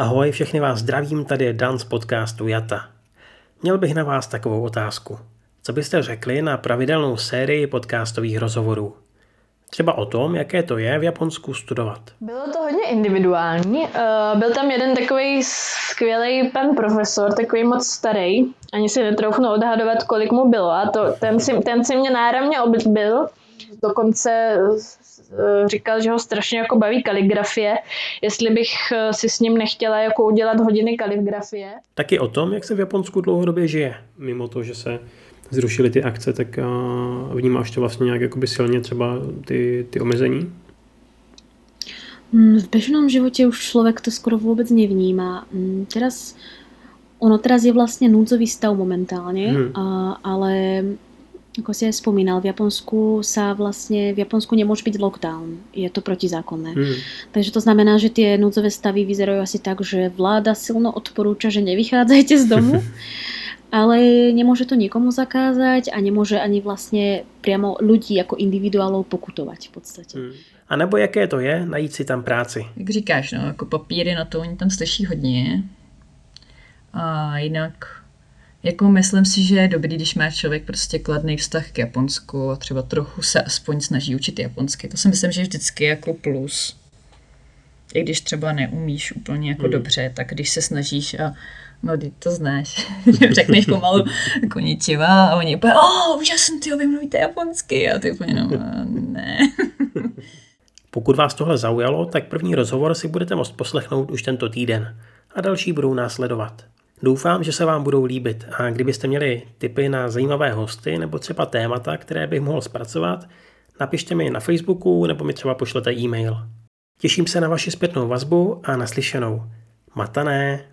Ahoj, všechny vás zdravím, tady je Dan z podcastu Jata. Měl bych na vás takovou otázku. Co byste řekli na pravidelnou sérii podcastových rozhovorů? Třeba o tom, jaké to je v Japonsku studovat. Bylo to hodně individuální. Uh, byl tam jeden takový skvělý pan profesor, takový moc starý. Ani si netroufnu odhadovat, kolik mu bylo. A to, ten, si, ten si mě náramně oblíbil. Dokonce říkal, že ho strašně jako baví kaligrafie. Jestli bych uh, si s ním nechtěla jako udělat hodiny kaligrafie. Taky o tom, jak se v Japonsku dlouhodobě žije. Mimo to, že se zrušili ty akce, tak vnímáš to vlastně nějak jakoby silně třeba ty, ty omezení? Mm, v bežnom živote už človek to skoro vôbec nevníma. Mm, teraz, ono teraz je vlastne núdzový stav momentálne, hmm. a, ale ako si aj spomínal, v Japonsku sa vlastne, v Japonsku nemôže byť lockdown. Je to protizákonné. Hmm. Takže to znamená, že tie núdzové stavy vyzerajú asi tak, že vláda silno odporúča, že nevychádzajte z domu. ale nemôže to nikomu zakázať a nemôže ani vlastne priamo ľudí jako individuálov pokutovať v podstate. Hmm. A nebo jaké to je najít si tam práci? Jak říkáš, no, jako papíry na to, oni tam slyší hodně. A jinak, jako myslím si, že je dobrý, když má člověk prostě kladný vztah k Japonsku a třeba trochu se aspoň snaží učit japonsky. To si myslím, že je vždycky jako plus. I když třeba neumíš úplně jako hmm. dobře, tak když se snažíš a No, ty to znáš. Řekneš pomalu koničiva a oni úplně, oh, úžasný, ty vy mluvíte japonsky. A ty úplně, no, ne. Pokud vás tohle zaujalo, tak první rozhovor si budete moct poslechnout už tento týden a další budou následovat. Doufám, že se vám budou líbit a kdybyste měli tipy na zajímavé hosty nebo třeba témata, které bych mohl zpracovat, napište mi na Facebooku nebo mi třeba pošlete e-mail. Těším se na vaši zpětnou vazbu a naslyšenou. Matané!